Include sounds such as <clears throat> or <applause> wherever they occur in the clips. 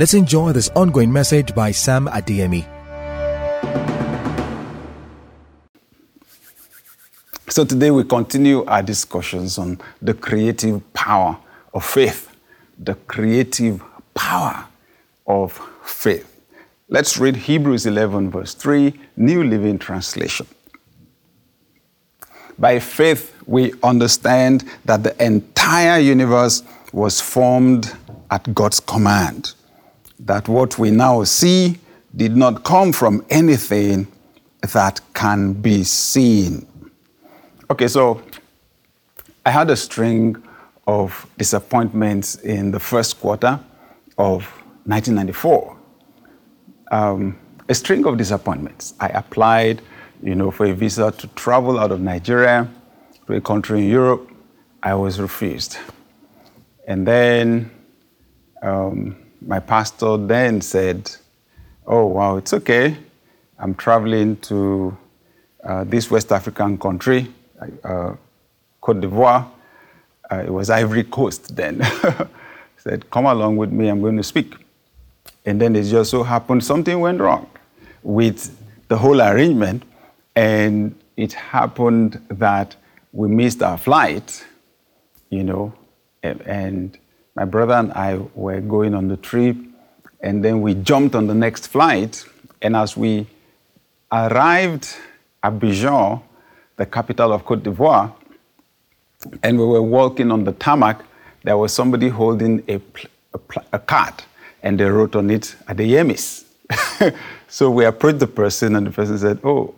Let's enjoy this ongoing message by Sam Adeyemi. So today we continue our discussions on the creative power of faith. The creative power of faith. Let's read Hebrews 11, verse 3, New Living Translation. By faith, we understand that the entire universe was formed at God's command, that what we now see did not come from anything that can be seen. Okay, so I had a string of disappointments in the first quarter of 1994. Um, a string of disappointments. I applied, you know, for a visa to travel out of Nigeria to a country in Europe. I was refused. And then um, my pastor then said, Oh, wow, it's okay. I'm traveling to uh, this West African country, uh, Cote d'Ivoire. Uh, it was Ivory Coast then. <laughs> said, Come along with me, I'm going to speak. And then it just so happened something went wrong with the whole arrangement. And it happened that we missed our flight, you know, and my brother and I were going on the trip, and then we jumped on the next flight. And as we arrived at Abidjan, the capital of Cote d'Ivoire, and we were walking on the tarmac, there was somebody holding a, a, a card, and they wrote on it Adeyemis. <laughs> so we approached the person, and the person said, Oh,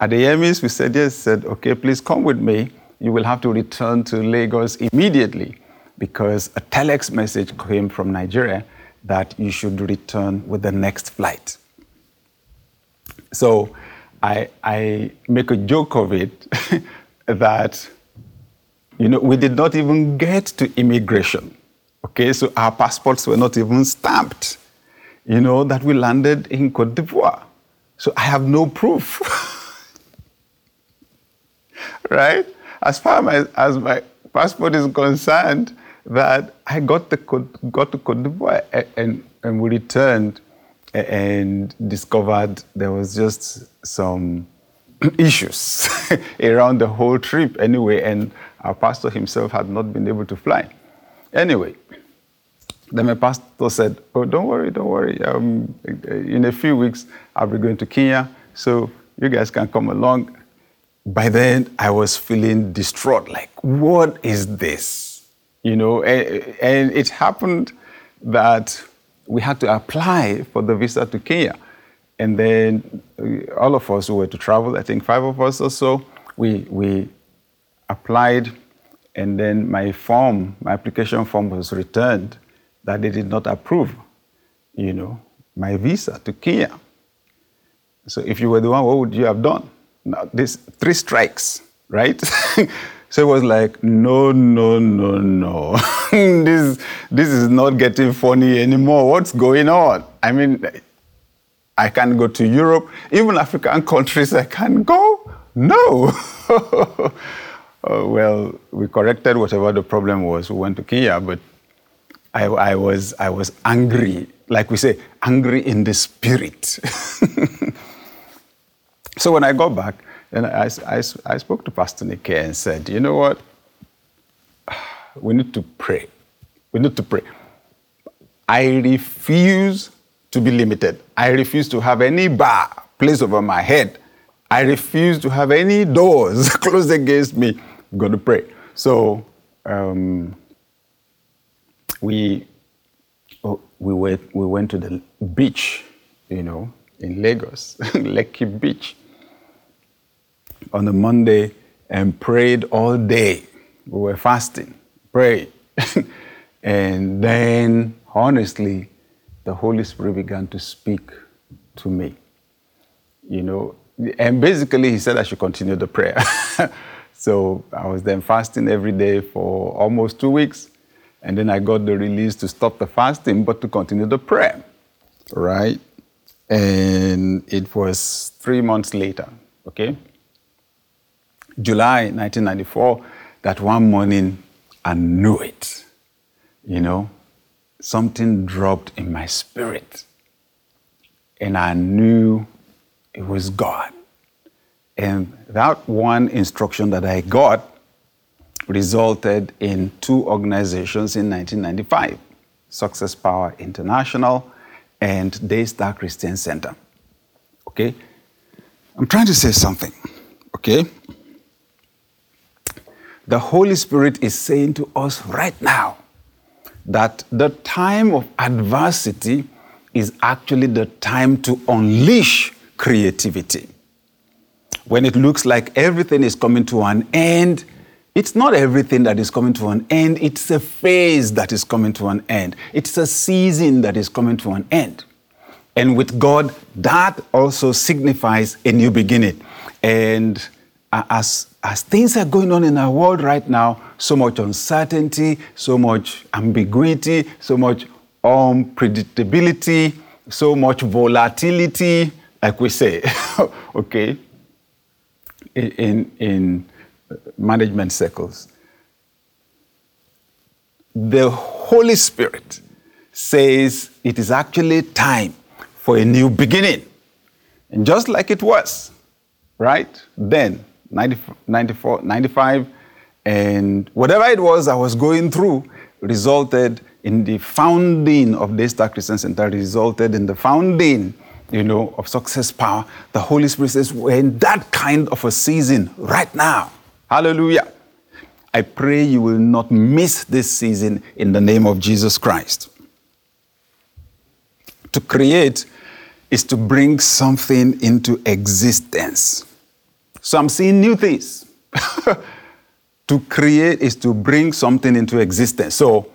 Adeyemis? We said, Yes. He said, Okay, please come with me. You will have to return to Lagos immediately because a telex message came from Nigeria that you should return with the next flight. So I, I make a joke of it <laughs> that, you know, we did not even get to immigration. Okay, so our passports were not even stamped, you know, that we landed in Cote d'Ivoire. So I have no proof. <laughs> right? As far as, as my passport is concerned, that I got, the, got to Cote d'Ivoire and, and we returned and discovered there was just some <clears throat> issues <laughs> around the whole trip anyway, and our pastor himself had not been able to fly. Anyway, then my pastor said, Oh, don't worry, don't worry. Um, in a few weeks, I'll be going to Kenya, so you guys can come along. By then, I was feeling distraught like, what is this? You know, and, and it happened that we had to apply for the visa to Kenya. And then uh, all of us who were to travel, I think five of us or so, we, we applied. And then my form, my application form was returned that they did not approve, you know, my visa to Kenya. So if you were the one, what would you have done? Now, this three strikes, right? <laughs> So it was like, no, no, no, no. <laughs> this, this is not getting funny anymore. What's going on? I mean, I can't go to Europe. Even African <laughs> countries, I can't go. No. <laughs> uh, well, we corrected whatever the problem was. We went to Kenya, but I, I, was, I was angry, like we say, angry in the spirit. so when I got back, and I, I, I spoke to Pastor Nike and said, you know what? We need to pray. We need to pray. I refuse to be limited. I refuse to have any bar placed over my head. I refuse to have any doors <laughs> closed against me. I'm going to pray. So um, we, oh, we, went, we went to the beach, you know, in Lagos, <laughs> Lekki Beach on a Monday and prayed all day. We were fasting, prayed. <laughs> and then, honestly, the Holy Spirit began to speak to me. You know, and basically, He said I should continue the prayer. <laughs> so I was then fasting every day for almost two weeks. And then I got the release to stop the fasting, but to continue the prayer. Right? And it was three months later, okay? July 1994 that one morning I knew it. You know, something dropped in my spirit. And I knew it was God. And that one instruction that I got resulted in two organizations in 1995 Success Power International and Daystar Christian Center. Okay? I'm trying to say something. Okay? The Holy Spirit is saying to us right now that the time of adversity is actually the time to unleash creativity. When it looks like everything is coming to an end, it's not everything that is coming to an end, it's a phase that is coming to an end. It's a season that is coming to an end. And with God, that also signifies a new beginning. And uh, as, as things are going on in our world right now, so much uncertainty, so much ambiguity, so much unpredictability, so much volatility, like we say, <laughs> okay, in, in management circles. The Holy Spirit says it is actually time for a new beginning. And just like it was, right? Then, 90, 94, 95, and whatever it was I was going through resulted in the founding of Daystar Christian Center, resulted in the founding, you know, of Success Power. The Holy Spirit says we're in that kind of a season right now. Hallelujah. I pray you will not miss this season in the name of Jesus Christ. To create is to bring something into existence. So I'm seeing new things. <laughs> to create is to bring something into existence. So,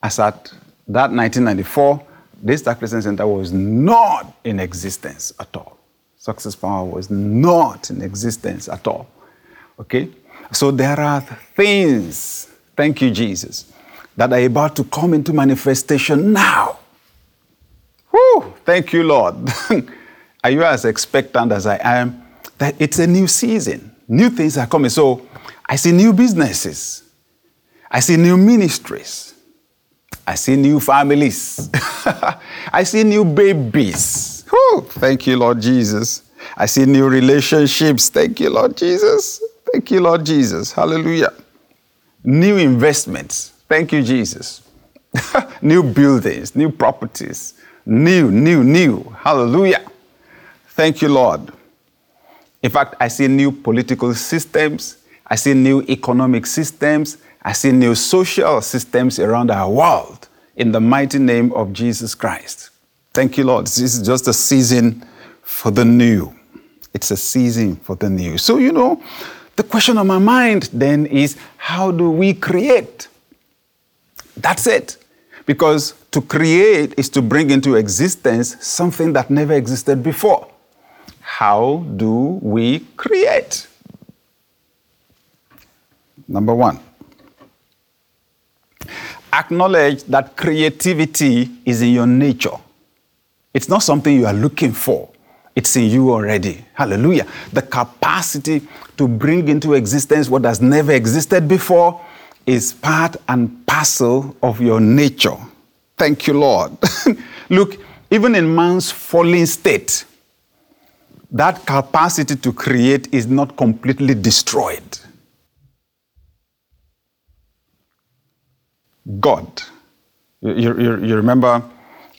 as at that 1994, Daystar Christian Center was not in existence at all. Success Power was not in existence at all. Okay? So there are things, thank you, Jesus, that are about to come into manifestation now. Whew, thank you, Lord. <laughs> are you as expectant as I am? That it's a new season. New things are coming. So I see new businesses. I see new ministries. I see new families. <laughs> I see new babies. Whew, thank you, Lord Jesus. I see new relationships. Thank you, Lord Jesus. Thank you, Lord Jesus. Hallelujah. New investments. Thank you, Jesus. <laughs> new buildings, new properties. New, new, new. Hallelujah. Thank you, Lord. In fact, I see new political systems. I see new economic systems. I see new social systems around our world in the mighty name of Jesus Christ. Thank you, Lord. This is just a season for the new. It's a season for the new. So, you know, the question on my mind then is how do we create? That's it. Because to create is to bring into existence something that never existed before. How do we create? Number one, acknowledge that creativity is in your nature. It's not something you are looking for. It's in you already. Hallelujah. The capacity to bring into existence what has never existed before is part and parcel of your nature. Thank you, Lord. <laughs> Look, even in man's fallen state, that capacity to create is not completely destroyed. God. You, you, you remember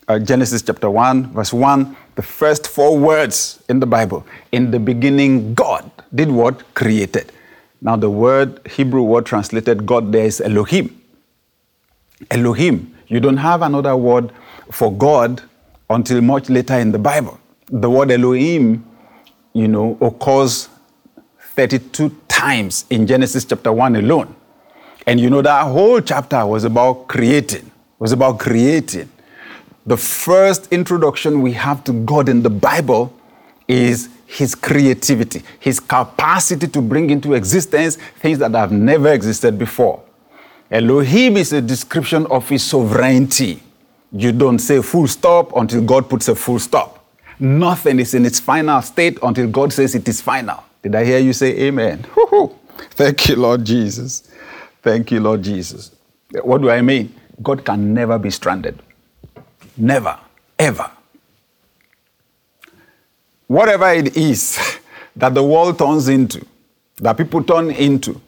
uh, Genesis chapter 1, verse 1 the first four words in the Bible. In the beginning, God did what? Created. Now, the word, Hebrew word translated God there is Elohim. Elohim. You don't have another word for God until much later in the Bible. The word Elohim, you know, occurs 32 times in Genesis chapter 1 alone. And you know, that whole chapter was about creating, was about creating the first introduction we have to God in the Bible is his creativity, his capacity to bring into existence things that have never existed before. Elohim is a description of his sovereignty. You don't say full stop until God puts a full stop. Nothing is in its final state until God says it is final. Did I hear you say amen? Woo-hoo. Thank you, Lord Jesus. Thank you, Lord Jesus. What do I mean? God can never be stranded. Never, ever. Whatever it is <laughs> that the world turns into, that people turn into,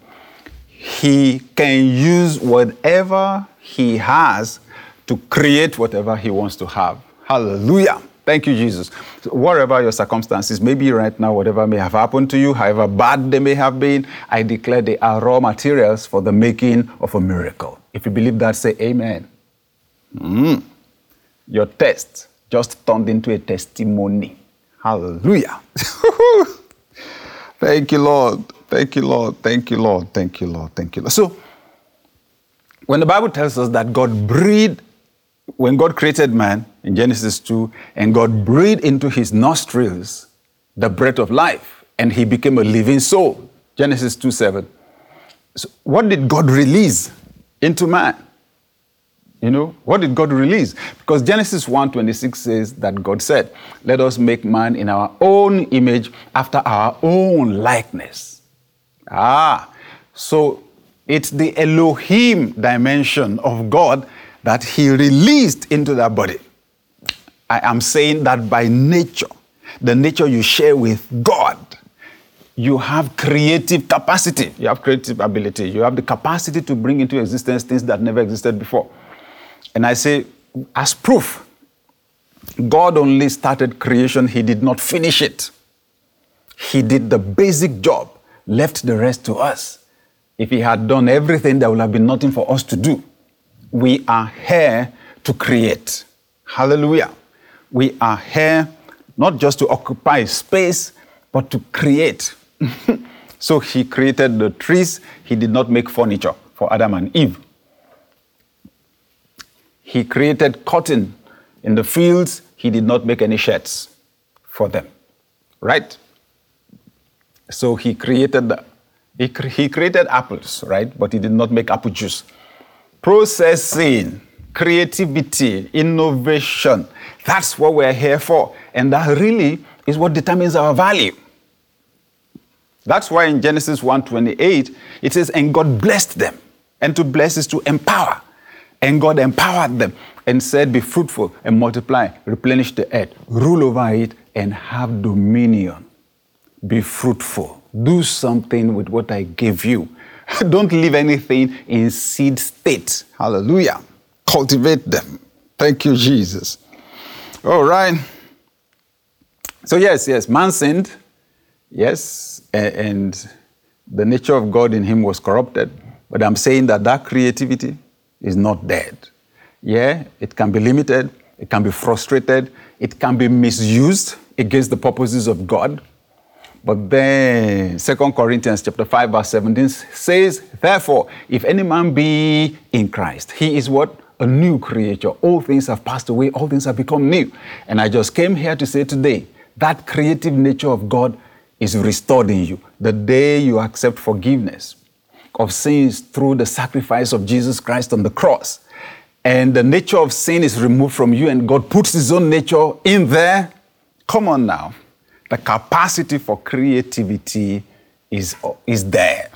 he can use whatever he has to create whatever he wants to have. Hallelujah. Thank you, Jesus. Whatever your circumstances, maybe right now, whatever may have happened to you, however bad they may have been, I declare they are raw materials for the making of a miracle. If you believe that, say amen. Mm. Your test just turned into a testimony. Hallelujah. <laughs> Thank you, Lord. Thank you, Lord. Thank you, Lord. Thank you, Lord. Thank you, Lord. So, when the Bible tells us that God breathed, when God created man in Genesis 2, and God breathed into his nostrils the breath of life, and he became a living soul, Genesis 2 7. So what did God release into man? You know, what did God release? Because Genesis 1:26 says that God said, "Let us make man in our own image after our own likeness." Ah, so it's the Elohim dimension of God that he released into that body. I am saying that by nature, the nature you share with God, you have creative capacity, you have creative ability, you have the capacity to bring into existence things that never existed before. And I say, as proof, God only started creation, He did not finish it. He did the basic job, left the rest to us. If He had done everything, there would have been nothing for us to do. We are here to create. Hallelujah. We are here not just to occupy space, but to create. <laughs> so He created the trees, He did not make furniture for Adam and Eve. He created cotton in the fields. He did not make any shirts for them. Right? So he created the, he, he created apples, right? But he did not make apple juice. Processing, creativity, innovation. That's what we're here for. And that really is what determines our value. That's why in Genesis 1:28 it says, and God blessed them. And to bless is to empower. And God empowered them and said, Be fruitful and multiply, replenish the earth, rule over it, and have dominion. Be fruitful. Do something with what I gave you. <laughs> Don't leave anything in seed state. Hallelujah. Cultivate them. Thank you, Jesus. All right. So, yes, yes, man sinned. Yes, and the nature of God in him was corrupted. But I'm saying that that creativity is not dead. Yeah, it can be limited, it can be frustrated, it can be misused against the purposes of God. But then 2 Corinthians chapter 5, verse 17 says, Therefore, if any man be in Christ, he is what? A new creature. All things have passed away, all things have become new. And I just came here to say today that creative nature of God is restored in you the day you accept forgiveness of sins through the sacrifice of Jesus Christ on the cross. And the nature of sin is removed from you, and God puts His own nature in there. Come on now. The capacity for creativity is, is there.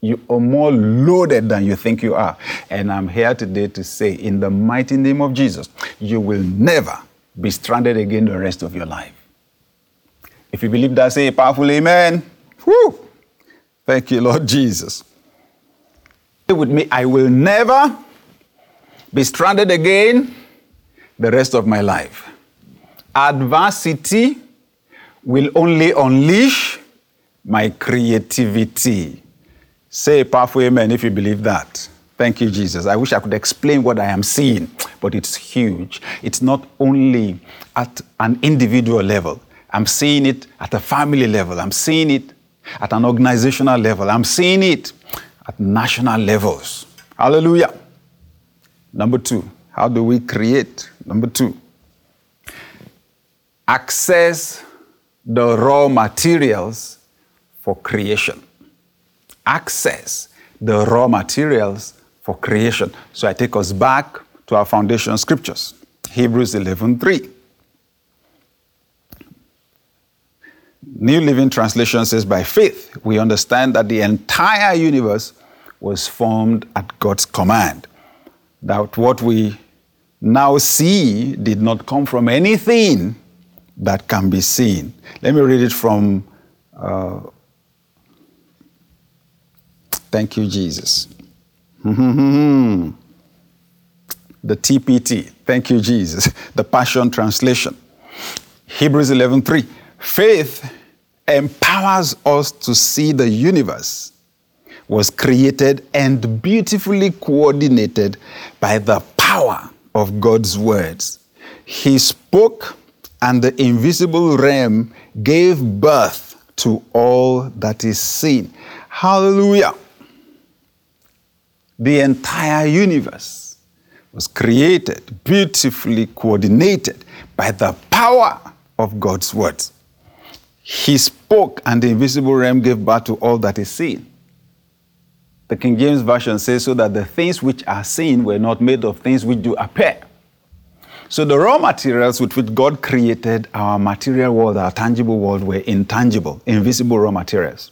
You are more loaded than you think you are. And I'm here today to say, in the mighty name of Jesus, you will never be stranded again the rest of your life. If you believe that, say a powerful amen. Whew. Thank you, Lord Jesus. Say with me, I will never be stranded again the rest of my life. Adversity will only unleash my creativity. Say a powerful amen if you believe that. Thank you, Jesus. I wish I could explain what I am seeing, but it's huge. It's not only at an individual level, I'm seeing it at a family level, I'm seeing it at an organizational level, I'm seeing it at national levels. Hallelujah. Number two, how do we create? Number two, access the raw materials for creation. Access the raw materials for creation. So I take us back to our foundation scriptures. Hebrews 11:3. New Living Translation says, By faith, we understand that the entire universe was formed at God's command, that what we now see did not come from anything that can be seen. Let me read it from, uh, thank you, Jesus. The TPT, thank you, Jesus. The Passion Translation. Hebrews 11:3. Faith empowers us to see the universe was created and beautifully coordinated by the power of God's words. He spoke, and the invisible realm gave birth to all that is seen. Hallelujah. The entire universe was created, beautifully coordinated by the power of God's words. He spoke, and the invisible realm gave birth to all that is seen. The King James Version says, so that the things which are seen were not made of things which do appear. So the raw materials with which God created our material world, our tangible world, were intangible, invisible raw materials.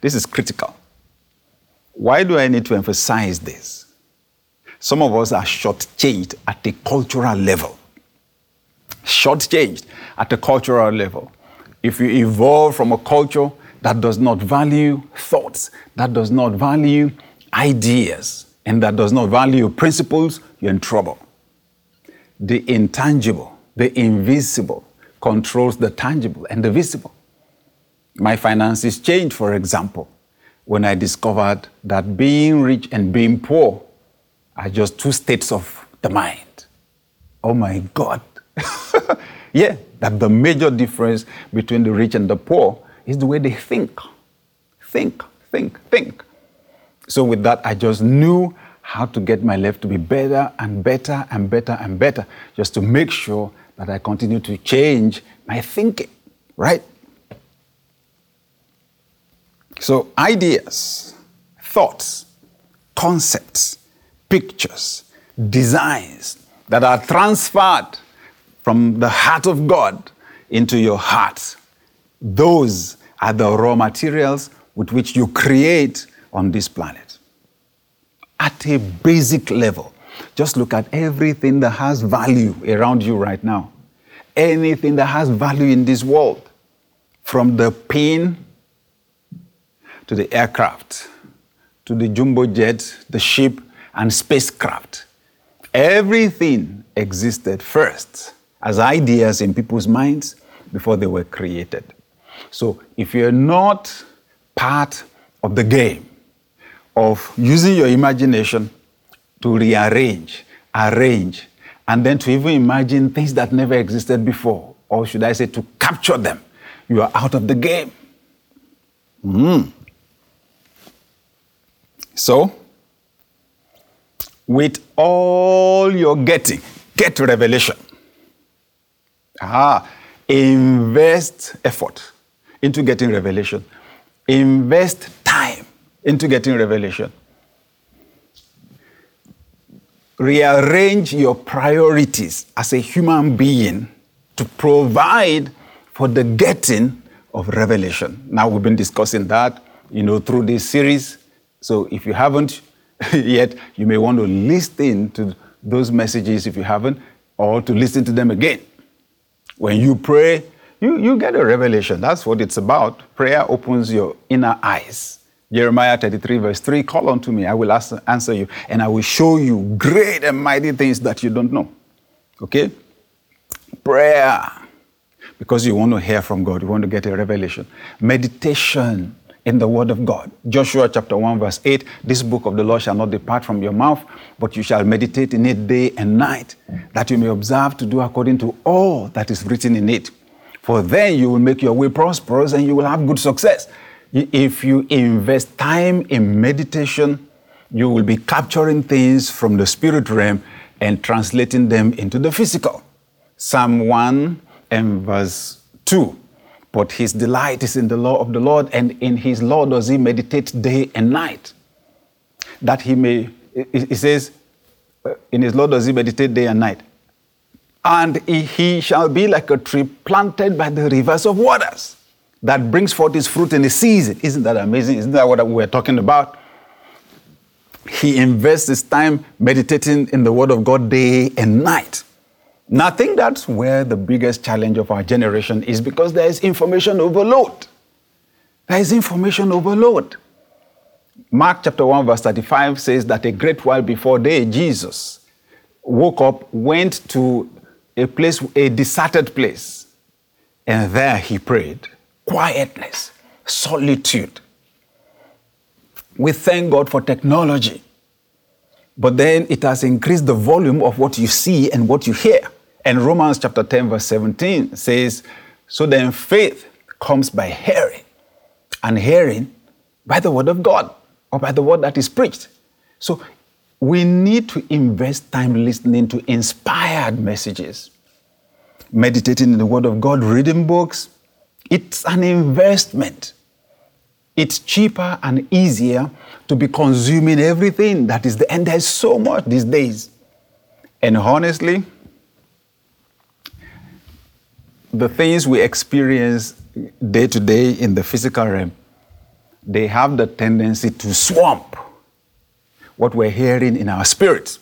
This is critical. Why do I need to emphasize this? Some of us are shortchanged at the cultural level. Shortchanged at the cultural level. If you evolve from a culture that does not value thoughts, that does not value ideas, and that does not value principles, you're in trouble. The intangible, the invisible, controls the tangible and the visible. My finances change, for example, when I discovered that being rich and being poor are just two states of the mind. Oh my God. <laughs> yeah, that the major difference between the rich and the poor is the way they think. Think, think, think. So, with that, I just knew how to get my life to be better and better and better and better, just to make sure that I continue to change my thinking, right? So, ideas, thoughts, concepts, pictures, designs that are transferred from the heart of God into your heart, those are the raw materials with which you create on this planet. At a basic level, just look at everything that has value around you right now. Anything that has value in this world, from the pin to the aircraft, to the jumbo jet, the ship, and spacecraft. Everything existed first as ideas in people's minds before they were created. So if you're not part of the game of using your imagination to rearrange, arrange, and then to even imagine things that never existed before, or should I say to capture them, you are out of the game. Mm. So, with all you're getting, get revelation. Ah, invest effort into getting revelation. Invest time into getting revelation. Rearrange your priorities as a human being to provide for the getting of revelation. Now we've been discussing that, you know, through this series. So if you haven't <laughs> yet, you may want to listen to those messages if you haven't, or to listen to them again. When you pray, you, you get a revelation. That's what it's about. Prayer opens your inner eyes. Jeremiah 33, verse 3 Call unto me, I will answer you, and I will show you great and mighty things that you don't know. Okay? Prayer, because you want to hear from God, you want to get a revelation. Meditation in the Word of God. Joshua chapter 1, verse 8 This book of the law shall not depart from your mouth, but you shall meditate in it day and night, that you may observe to do according to all that is written in it for then you will make your way prosperous and you will have good success. If you invest time in meditation, you will be capturing things from the spirit realm and translating them into the physical. Psalm 1 and verse 2. But his delight is in the law of the Lord, and in his law does he meditate day and night. That he may, he says, uh, in his law does he meditate day and night and he shall be like a tree planted by the rivers of waters that brings forth its fruit in the season. Isn't that amazing? Isn't that what we're talking about? he invests his time meditating in the Word of God day and night. Now, I think that's where the biggest challenge of our generation is because there is information overload. There is information overload. Mark chapter 1, verse 35 says that a great while before day, Jesus woke up, went to a place, a deserted place, and there he prayed. Quietness, solitude. We thank God for technology, but then it has increased the volume of what you see and what you hear. And Romans chapter 10, verse 17 says, So then faith comes by hearing, and hearing by the word of God or by the word that is preached. So we need to invest time listening to inspired messages, meditating in the word of God, reading books. It's an investment. It's cheaper and easier to be consuming everything that is the and there's so much these days. And honestly, the things we experience day to day in the physical realm, they have the tendency to swamp what we're hearing in our spirit.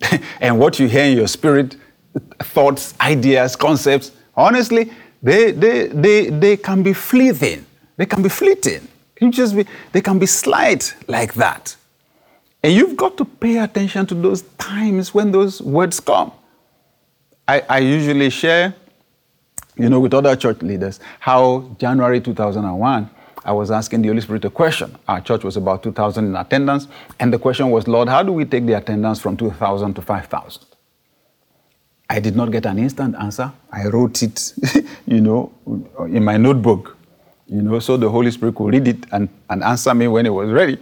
<laughs> and what you hear in your spirit, thoughts, ideas, concepts, honestly, they, they, they, they can be fleeting. They can be fleeting. You just be, they can be slight like that. And you've got to pay attention to those times when those words come. I, I usually share you know, with other church leaders, how January 2001, I was asking the Holy Spirit a question. Our church was about 2,000 in attendance, and the question was, Lord, how do we take the attendance from 2,000 to 5,000? I did not get an instant answer. I wrote it, <laughs> you know, in my notebook, you know, so the Holy Spirit could read it and, and answer me when it was ready.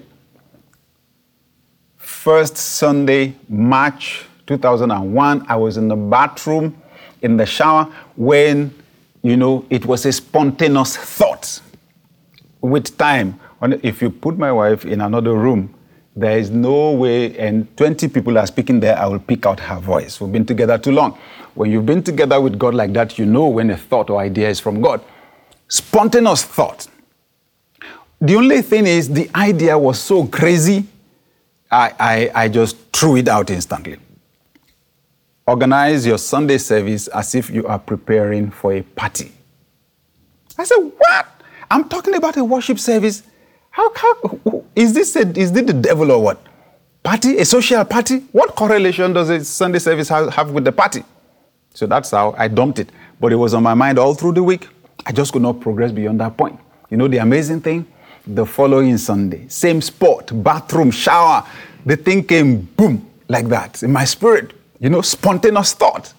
First Sunday, March 2001, I was in the bathroom, in the shower, when you know, it was a spontaneous thought. With time, if you put my wife in another room, there is no way, and 20 people are speaking there, I will pick out her voice. We've been together too long. When you've been together with God like that, you know when a thought or idea is from God. Spontaneous thought. The only thing is, the idea was so crazy, I, I, I just threw it out instantly. Organize your Sunday service as if you are preparing for a party. I said, What? I'm talking about a worship service. How, how is this a, is this the devil or what? Party, a social party? What correlation does a Sunday service have, have with the party? So that's how I dumped it. But it was on my mind all through the week. I just could not progress beyond that point. You know the amazing thing? The following Sunday, same spot, bathroom, shower, the thing came boom, like that in my spirit you know, spontaneous thought.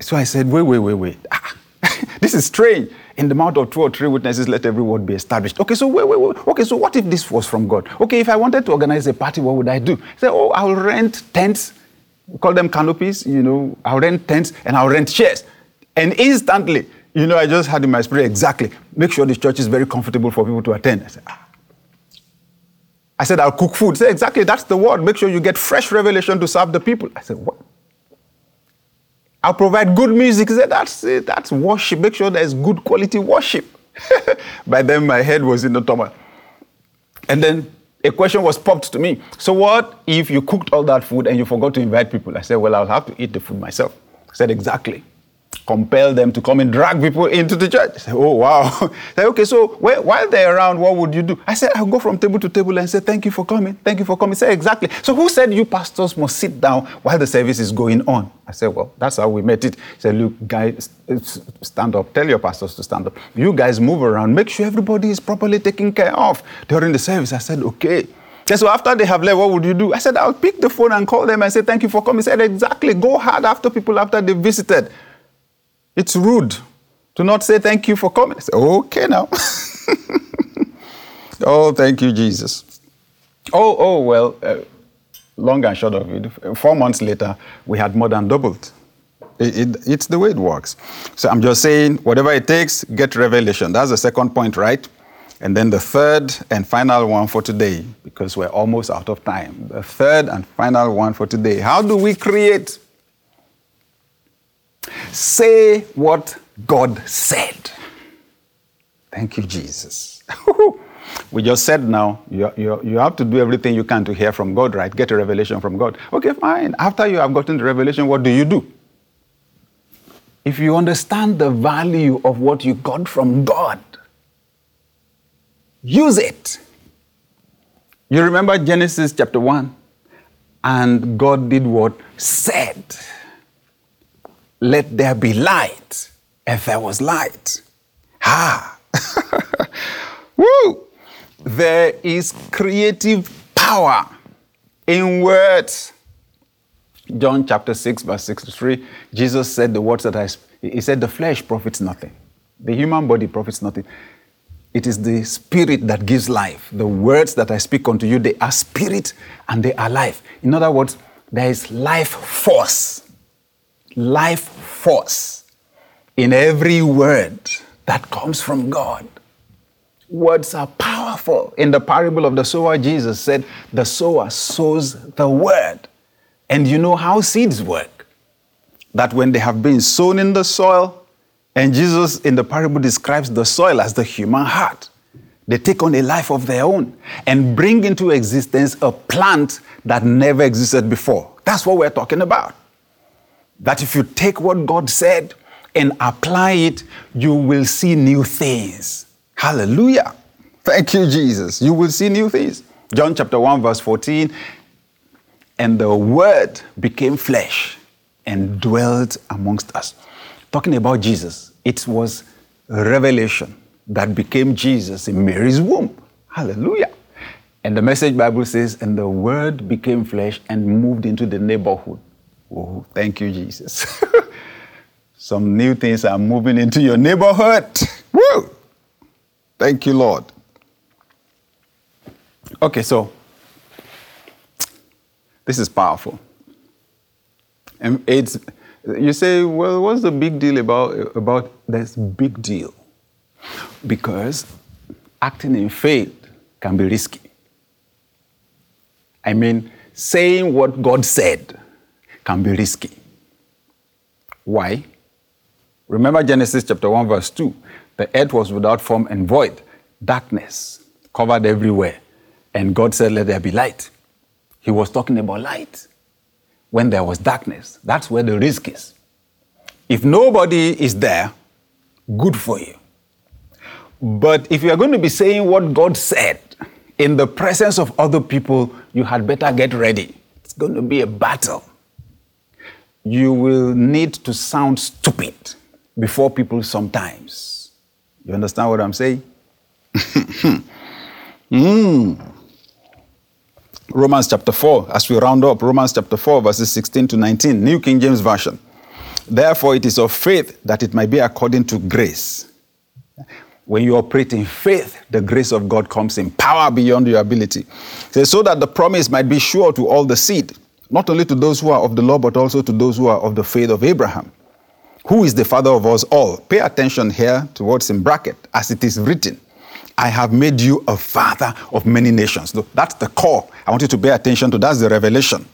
So I said, wait, wait, wait, wait. Ah, <laughs> this is strange. In the mouth of two or three witnesses, let every word be established. Okay, so wait, wait, wait. Okay, so what if this was from God? Okay, if I wanted to organize a party, what would I do? Say, oh, I'll rent tents, call them canopies, you know, I'll rent tents and I'll rent chairs. And instantly, you know, I just had in my spirit exactly, make sure the church is very comfortable for people to attend. I said, ah, I said, I'll cook food. Say, exactly, that's the word. Make sure you get fresh revelation to serve the people. I said, what? I'll provide good music. He said, that's it. That's worship. Make sure there's good quality worship. <laughs> By then, my head was in the tumor. And then a question was popped to me. So, what if you cooked all that food and you forgot to invite people? I said, well, I'll have to eat the food myself. Said, exactly compel them to come and drag people into the church. Said, oh, wow. <laughs> said, okay, so while they're around, what would you do? I said, I'll go from table to table and say, thank you for coming. Thank you for coming. Say, exactly. So who said you pastors must sit down while the service is going on? I said, well, that's how we met it. He said, look, guys, stand up. Tell your pastors to stand up. You guys move around. Make sure everybody is properly taken care of during the service. I said, okay. So after they have left, what would you do? I said, I'll pick the phone and call them and say, thank you for coming. He said, exactly. Go hard after people after they visited. It's rude to not say thank you for coming. Say, okay now. <laughs> oh, thank you, Jesus. Oh, oh, well, uh, long and short of it, four months later, we had more than doubled. It, it, it's the way it works. So I'm just saying, whatever it takes, get revelation. That's the second point, right? And then the third and final one for today, because we're almost out of time. The third and final one for today. How do we create Say what God said. Thank you, Jesus. <laughs> We just said now, you, you, you have to do everything you can to hear from God, right? Get a revelation from God. Okay, fine. After you have gotten the revelation, what do you do? If you understand the value of what you got from God, use it. You remember Genesis chapter 1? And God did what? Said, Let there be light. And there was light. Ah. <laughs> Woo! There is creative power in words. John chapter 6, verse 63, Jesus said the words that I, he said, the flesh profits nothing. The human body profits nothing. It is the spirit that gives life. The words that I speak unto you, they are spirit and they are life. In other words, there is life force. Life force in every word that comes from God. Words are powerful. In the parable of the sower, Jesus said, The sower sows the word. And you know how seeds work. That when they have been sown in the soil, and Jesus in the parable describes the soil as the human heart, they take on a life of their own and bring into existence a plant that never existed before. That's what we're talking about. That if you take what God said and apply it, you will see new things. Hallelujah. Thank you, Jesus. You will see new things. John chapter 1, verse 14. And the word became flesh and dwelt amongst us. Talking about Jesus, it was revelation that became Jesus in Mary's womb. Hallelujah. And the message Bible says, and the word became flesh and moved into the neighborhood. Oh, thank you, Jesus. <laughs> Some new things are moving into your neighborhood. Woo! Thank you, Lord. Okay, so this is powerful. And it's you say, well, what's the big deal about about this big deal? Because acting in faith can be risky. I mean, saying what God said can be risky. Why? Remember Genesis chapter 1, verse 2. The earth was without form and void, darkness covered everywhere. And God said, Let there be light. He was talking about light. When there was darkness, that's where the risk is. If nobody is there, good for you. But if you are going to be saying what God said in the presence of other people, you had better get ready. It's going to be a battle. You will need to sound stupid before people sometimes. You understand what I'm saying? <laughs> mm. Romans chapter 4, as we round up, Romans chapter 4, verses 16 to 19, New King James Version. Therefore, it is of faith that it might be according to grace. When you operate in faith, the grace of God comes in power beyond your ability. So that the promise might be sure to all the seed, not only to those who are of the law, but also to those who are of the faith of Abraham who is the father of us all. Pay attention here to what's in bracket, as it is written. I have made you a father of many nations. That's the core. I want you to pay attention to. That's the revelation.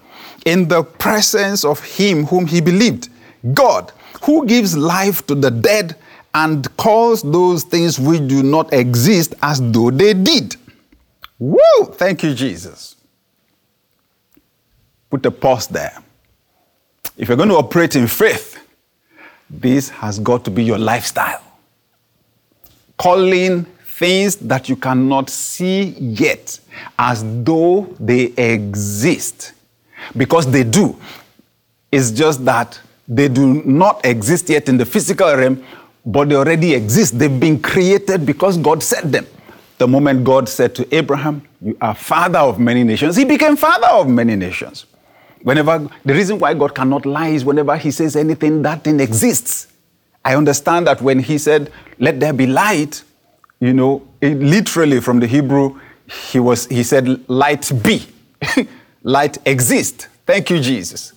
In the presence of him whom he believed, God, who gives life to the dead and calls those things which do not exist as though they did. Woo! Thank you, Jesus. Put a pause there. If you're going to operate in faith, this has got to be your lifestyle. Calling things that you cannot see yet as though they exist. Because they do. It's just that they do not exist yet in the physical realm, but they already exist. They've been created because God said them. The moment God said to Abraham, You are father of many nations, he became father of many nations. Whenever the reason why God cannot lie is whenever He says anything, that thing exists. I understand that when He said, "Let there be light," you know, it, literally from the Hebrew, He was He said, "Light be." <laughs> light exist. Thank you, Jesus.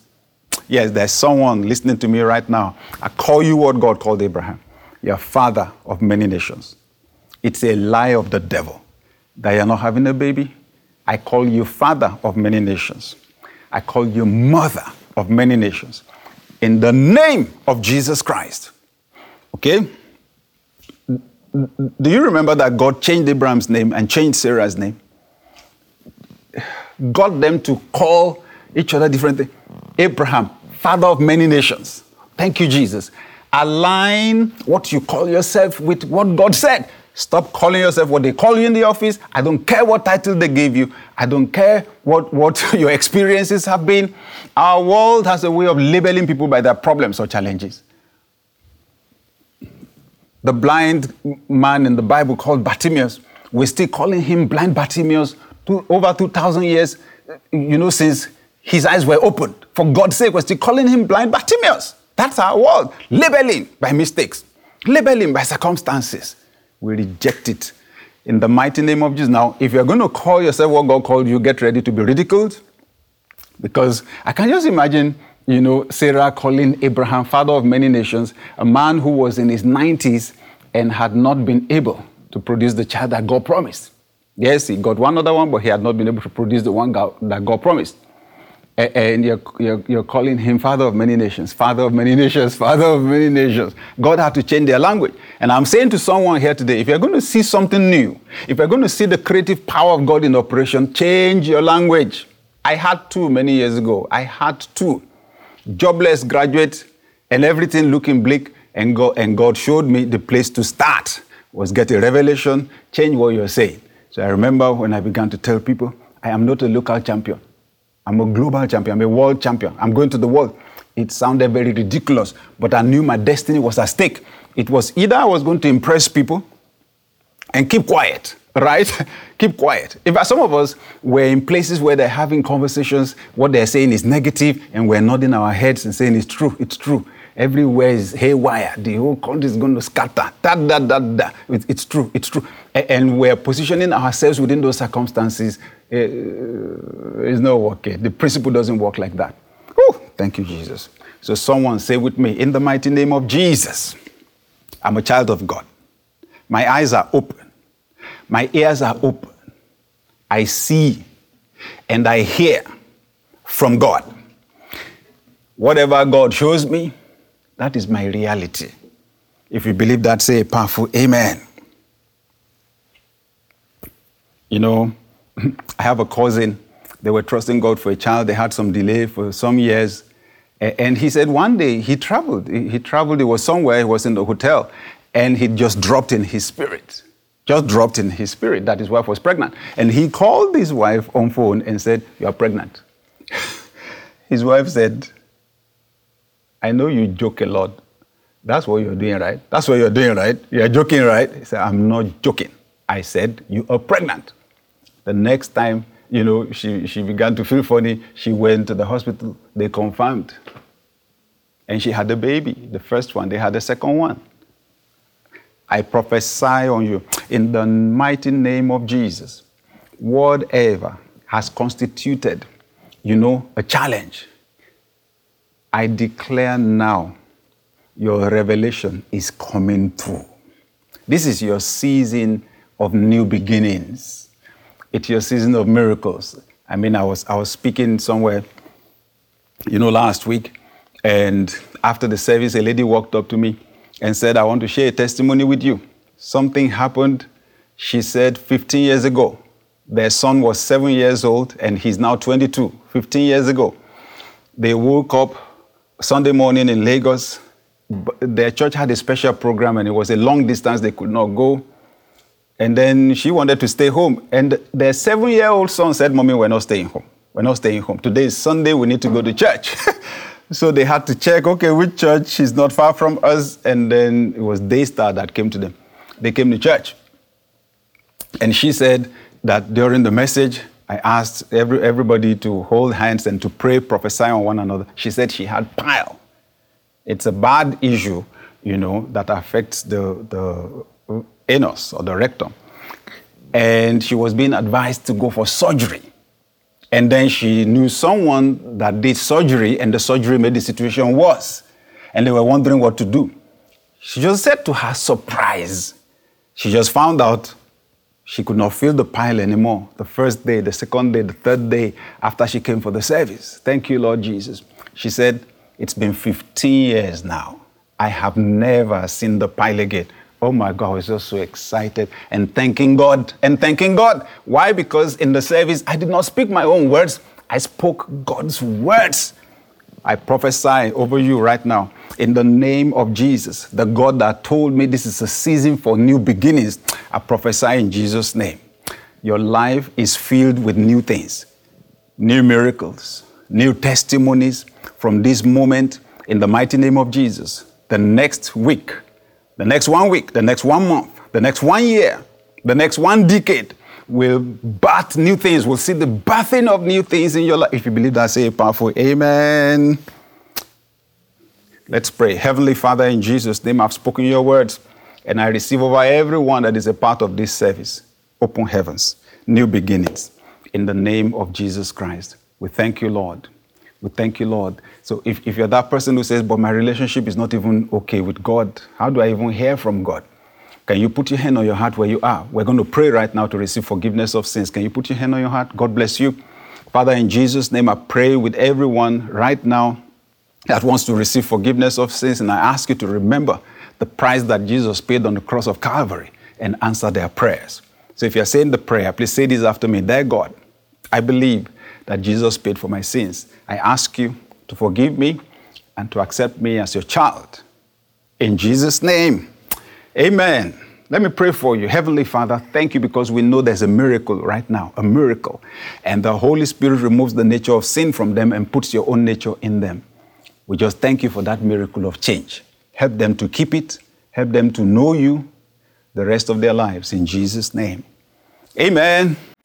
Yes, there's someone listening to me right now. I call you what God called Abraham. You're father of many nations. It's a lie of the devil that you're not having a baby. I call you father of many nations. I call you mother of many nations. In the name of Jesus Christ. Okay? Do you remember that God changed Abraham's name and changed Sarah's name? Got them to call each other different things. Abraham, father of many nations. Thank you, Jesus. Align what you call yourself with what God said. Stop calling yourself what they call you in the office. I don't care what title they gave you. I don't care what, what <laughs> your experiences have been. Our world has a way of labeling people by their problems or challenges. The blind man in the Bible called Bartimaeus, we're still calling him blind Bartimaeus over 2,000 years, you know, since his eyes were opened. For God's sake, we're still calling him blind Bartimaeus. That's our world. Labeling by mistakes, labeling by circumstances we reject it in the mighty name of Jesus. Now, if you're going to call yourself what God called you, get ready to be ridiculed. Because I can just imagine, you know, Sarah calling Abraham father of many nations, a man who was in his 90s and had not been able to produce the child that God promised. Yes, he got one other one, but he had not been able to produce the one God, that God promised and you're, you're, you're, calling him father of many nations, father of many nations, father of many nations. God had to change their language. And I'm saying to someone here today if you're going to see something new, if you're going to see the creative power of God in operation, change your language. I had two many years ago. I had two. Jobless graduate and everything looking bleak. And and God showed me the place to start was get a revelation, change what you're saying. So I remember when I began to tell people, I am not a local champion. I'm a global champion. I'm a world champion. I'm going to the world. It sounded very ridiculous, but I knew my destiny was at stake. It was either I was going to impress people and keep quiet, right? <laughs> keep quiet. In fact, some of us were in places where they're having conversations, what they're saying is negative, and we're nodding our heads and saying it's true, it's true. Everywhere is haywire. The whole country is going to scatter. Da, da, da, da. It's true, it's true. And we're positioning ourselves within those circumstances eh, eh, it's not working. The principle doesn't work like that. Oh, thank you, Jesus. So someone say with me, in the mighty name of Jesus, I'm a child of God. My eyes are open. My ears are open. I see and I hear from God. Whatever God shows me, that is my reality. If you believe that, say a powerful amen. You know, <laughs> I have a cousin. They were trusting God for a child. They had some delay for some years. And he said one day he traveled. He traveled, he was somewhere, he was in the hotel, and he just dropped in his spirit. Just dropped in his spirit that his wife was pregnant. And he called his wife on phone and said, You are pregnant. <laughs> his wife said, I know you joke a lot. That's what you're doing, right? That's what you're doing, right? You're joking, right? He said, I'm not joking. I said, You are pregnant. The next time, you know, she, she began to feel funny. She went to the hospital. They confirmed. And she had a baby, the first one. They had the second one. I prophesy on you in the mighty name of Jesus. Whatever has constituted, you know, a challenge, I declare now your revelation is coming through. This is your season of new beginnings. It's your season of miracles. I mean, I was, I was speaking somewhere, you know, last week, and after the service, a lady walked up to me and said, I want to share a testimony with you. Something happened, she said, 15 years ago. Their son was seven years old, and he's now 22, 15 years ago. They woke up Sunday morning in Lagos. Their church had a special program, and it was a long distance they could not go. And then she wanted to stay home. And the seven year old son said, Mommy, we're not staying home. We're not staying home. Today is Sunday, we need to go to church. <laughs> so they had to check, okay, which church is not far from us. And then it was Daystar that came to them. They came to church. And she said that during the message, I asked every, everybody to hold hands and to pray, prophesy on one another. She said she had pile. It's a bad issue, you know, that affects the, the anus or the rectum. And she was being advised to go for surgery. And then she knew someone that did surgery, and the surgery made the situation worse. And they were wondering what to do. She just said to her surprise, she just found out she could not feel the pile anymore. The first day, the second day, the third day after she came for the service. Thank you, Lord Jesus. She said, It's been 15 years now. I have never seen the pile again Oh my God, I was just so excited and thanking God and thanking God. Why? Because in the service, I did not speak my own words, I spoke God's words. I prophesy over you right now in the name of Jesus, the God that told me this is a season for new beginnings. I prophesy in Jesus' name. Your life is filled with new things, new miracles, new testimonies from this moment in the mighty name of Jesus. The next week, the next one week, the next one month, the next one year, the next one decade will birth new things. We'll see the birthing of new things in your life. If you believe that, say a powerful amen. Let's pray. Heavenly Father, in Jesus' name, I've spoken your words, and I receive over everyone that is a part of this service open heavens, new beginnings. In the name of Jesus Christ, we thank you, Lord. We thank you, Lord. So if, if you're that person who says, but my relationship is not even okay with God, how do I even hear from God? Can you put your hand on your heart where you are? We're going to pray right now to receive forgiveness of sins. Can you put your hand on your heart? God bless you. Father, in Jesus' name, I pray with everyone right now that wants to receive forgiveness of sins, and I ask you to remember the price that Jesus paid on the cross of Calvary and answer their prayers. So if you're saying the prayer, please say this after me Dear God, I believe that Jesus paid for my sins. I ask you to forgive me and to accept me as your child. In Jesus' name, amen. Let me pray for you. Heavenly Father, thank you because we know there's a miracle right now, a miracle. And the Holy Spirit removes the nature of sin from them and puts your own nature in them. We just thank you for that miracle of change. Help them to keep it, help them to know you the rest of their lives. In Jesus' name. Amen.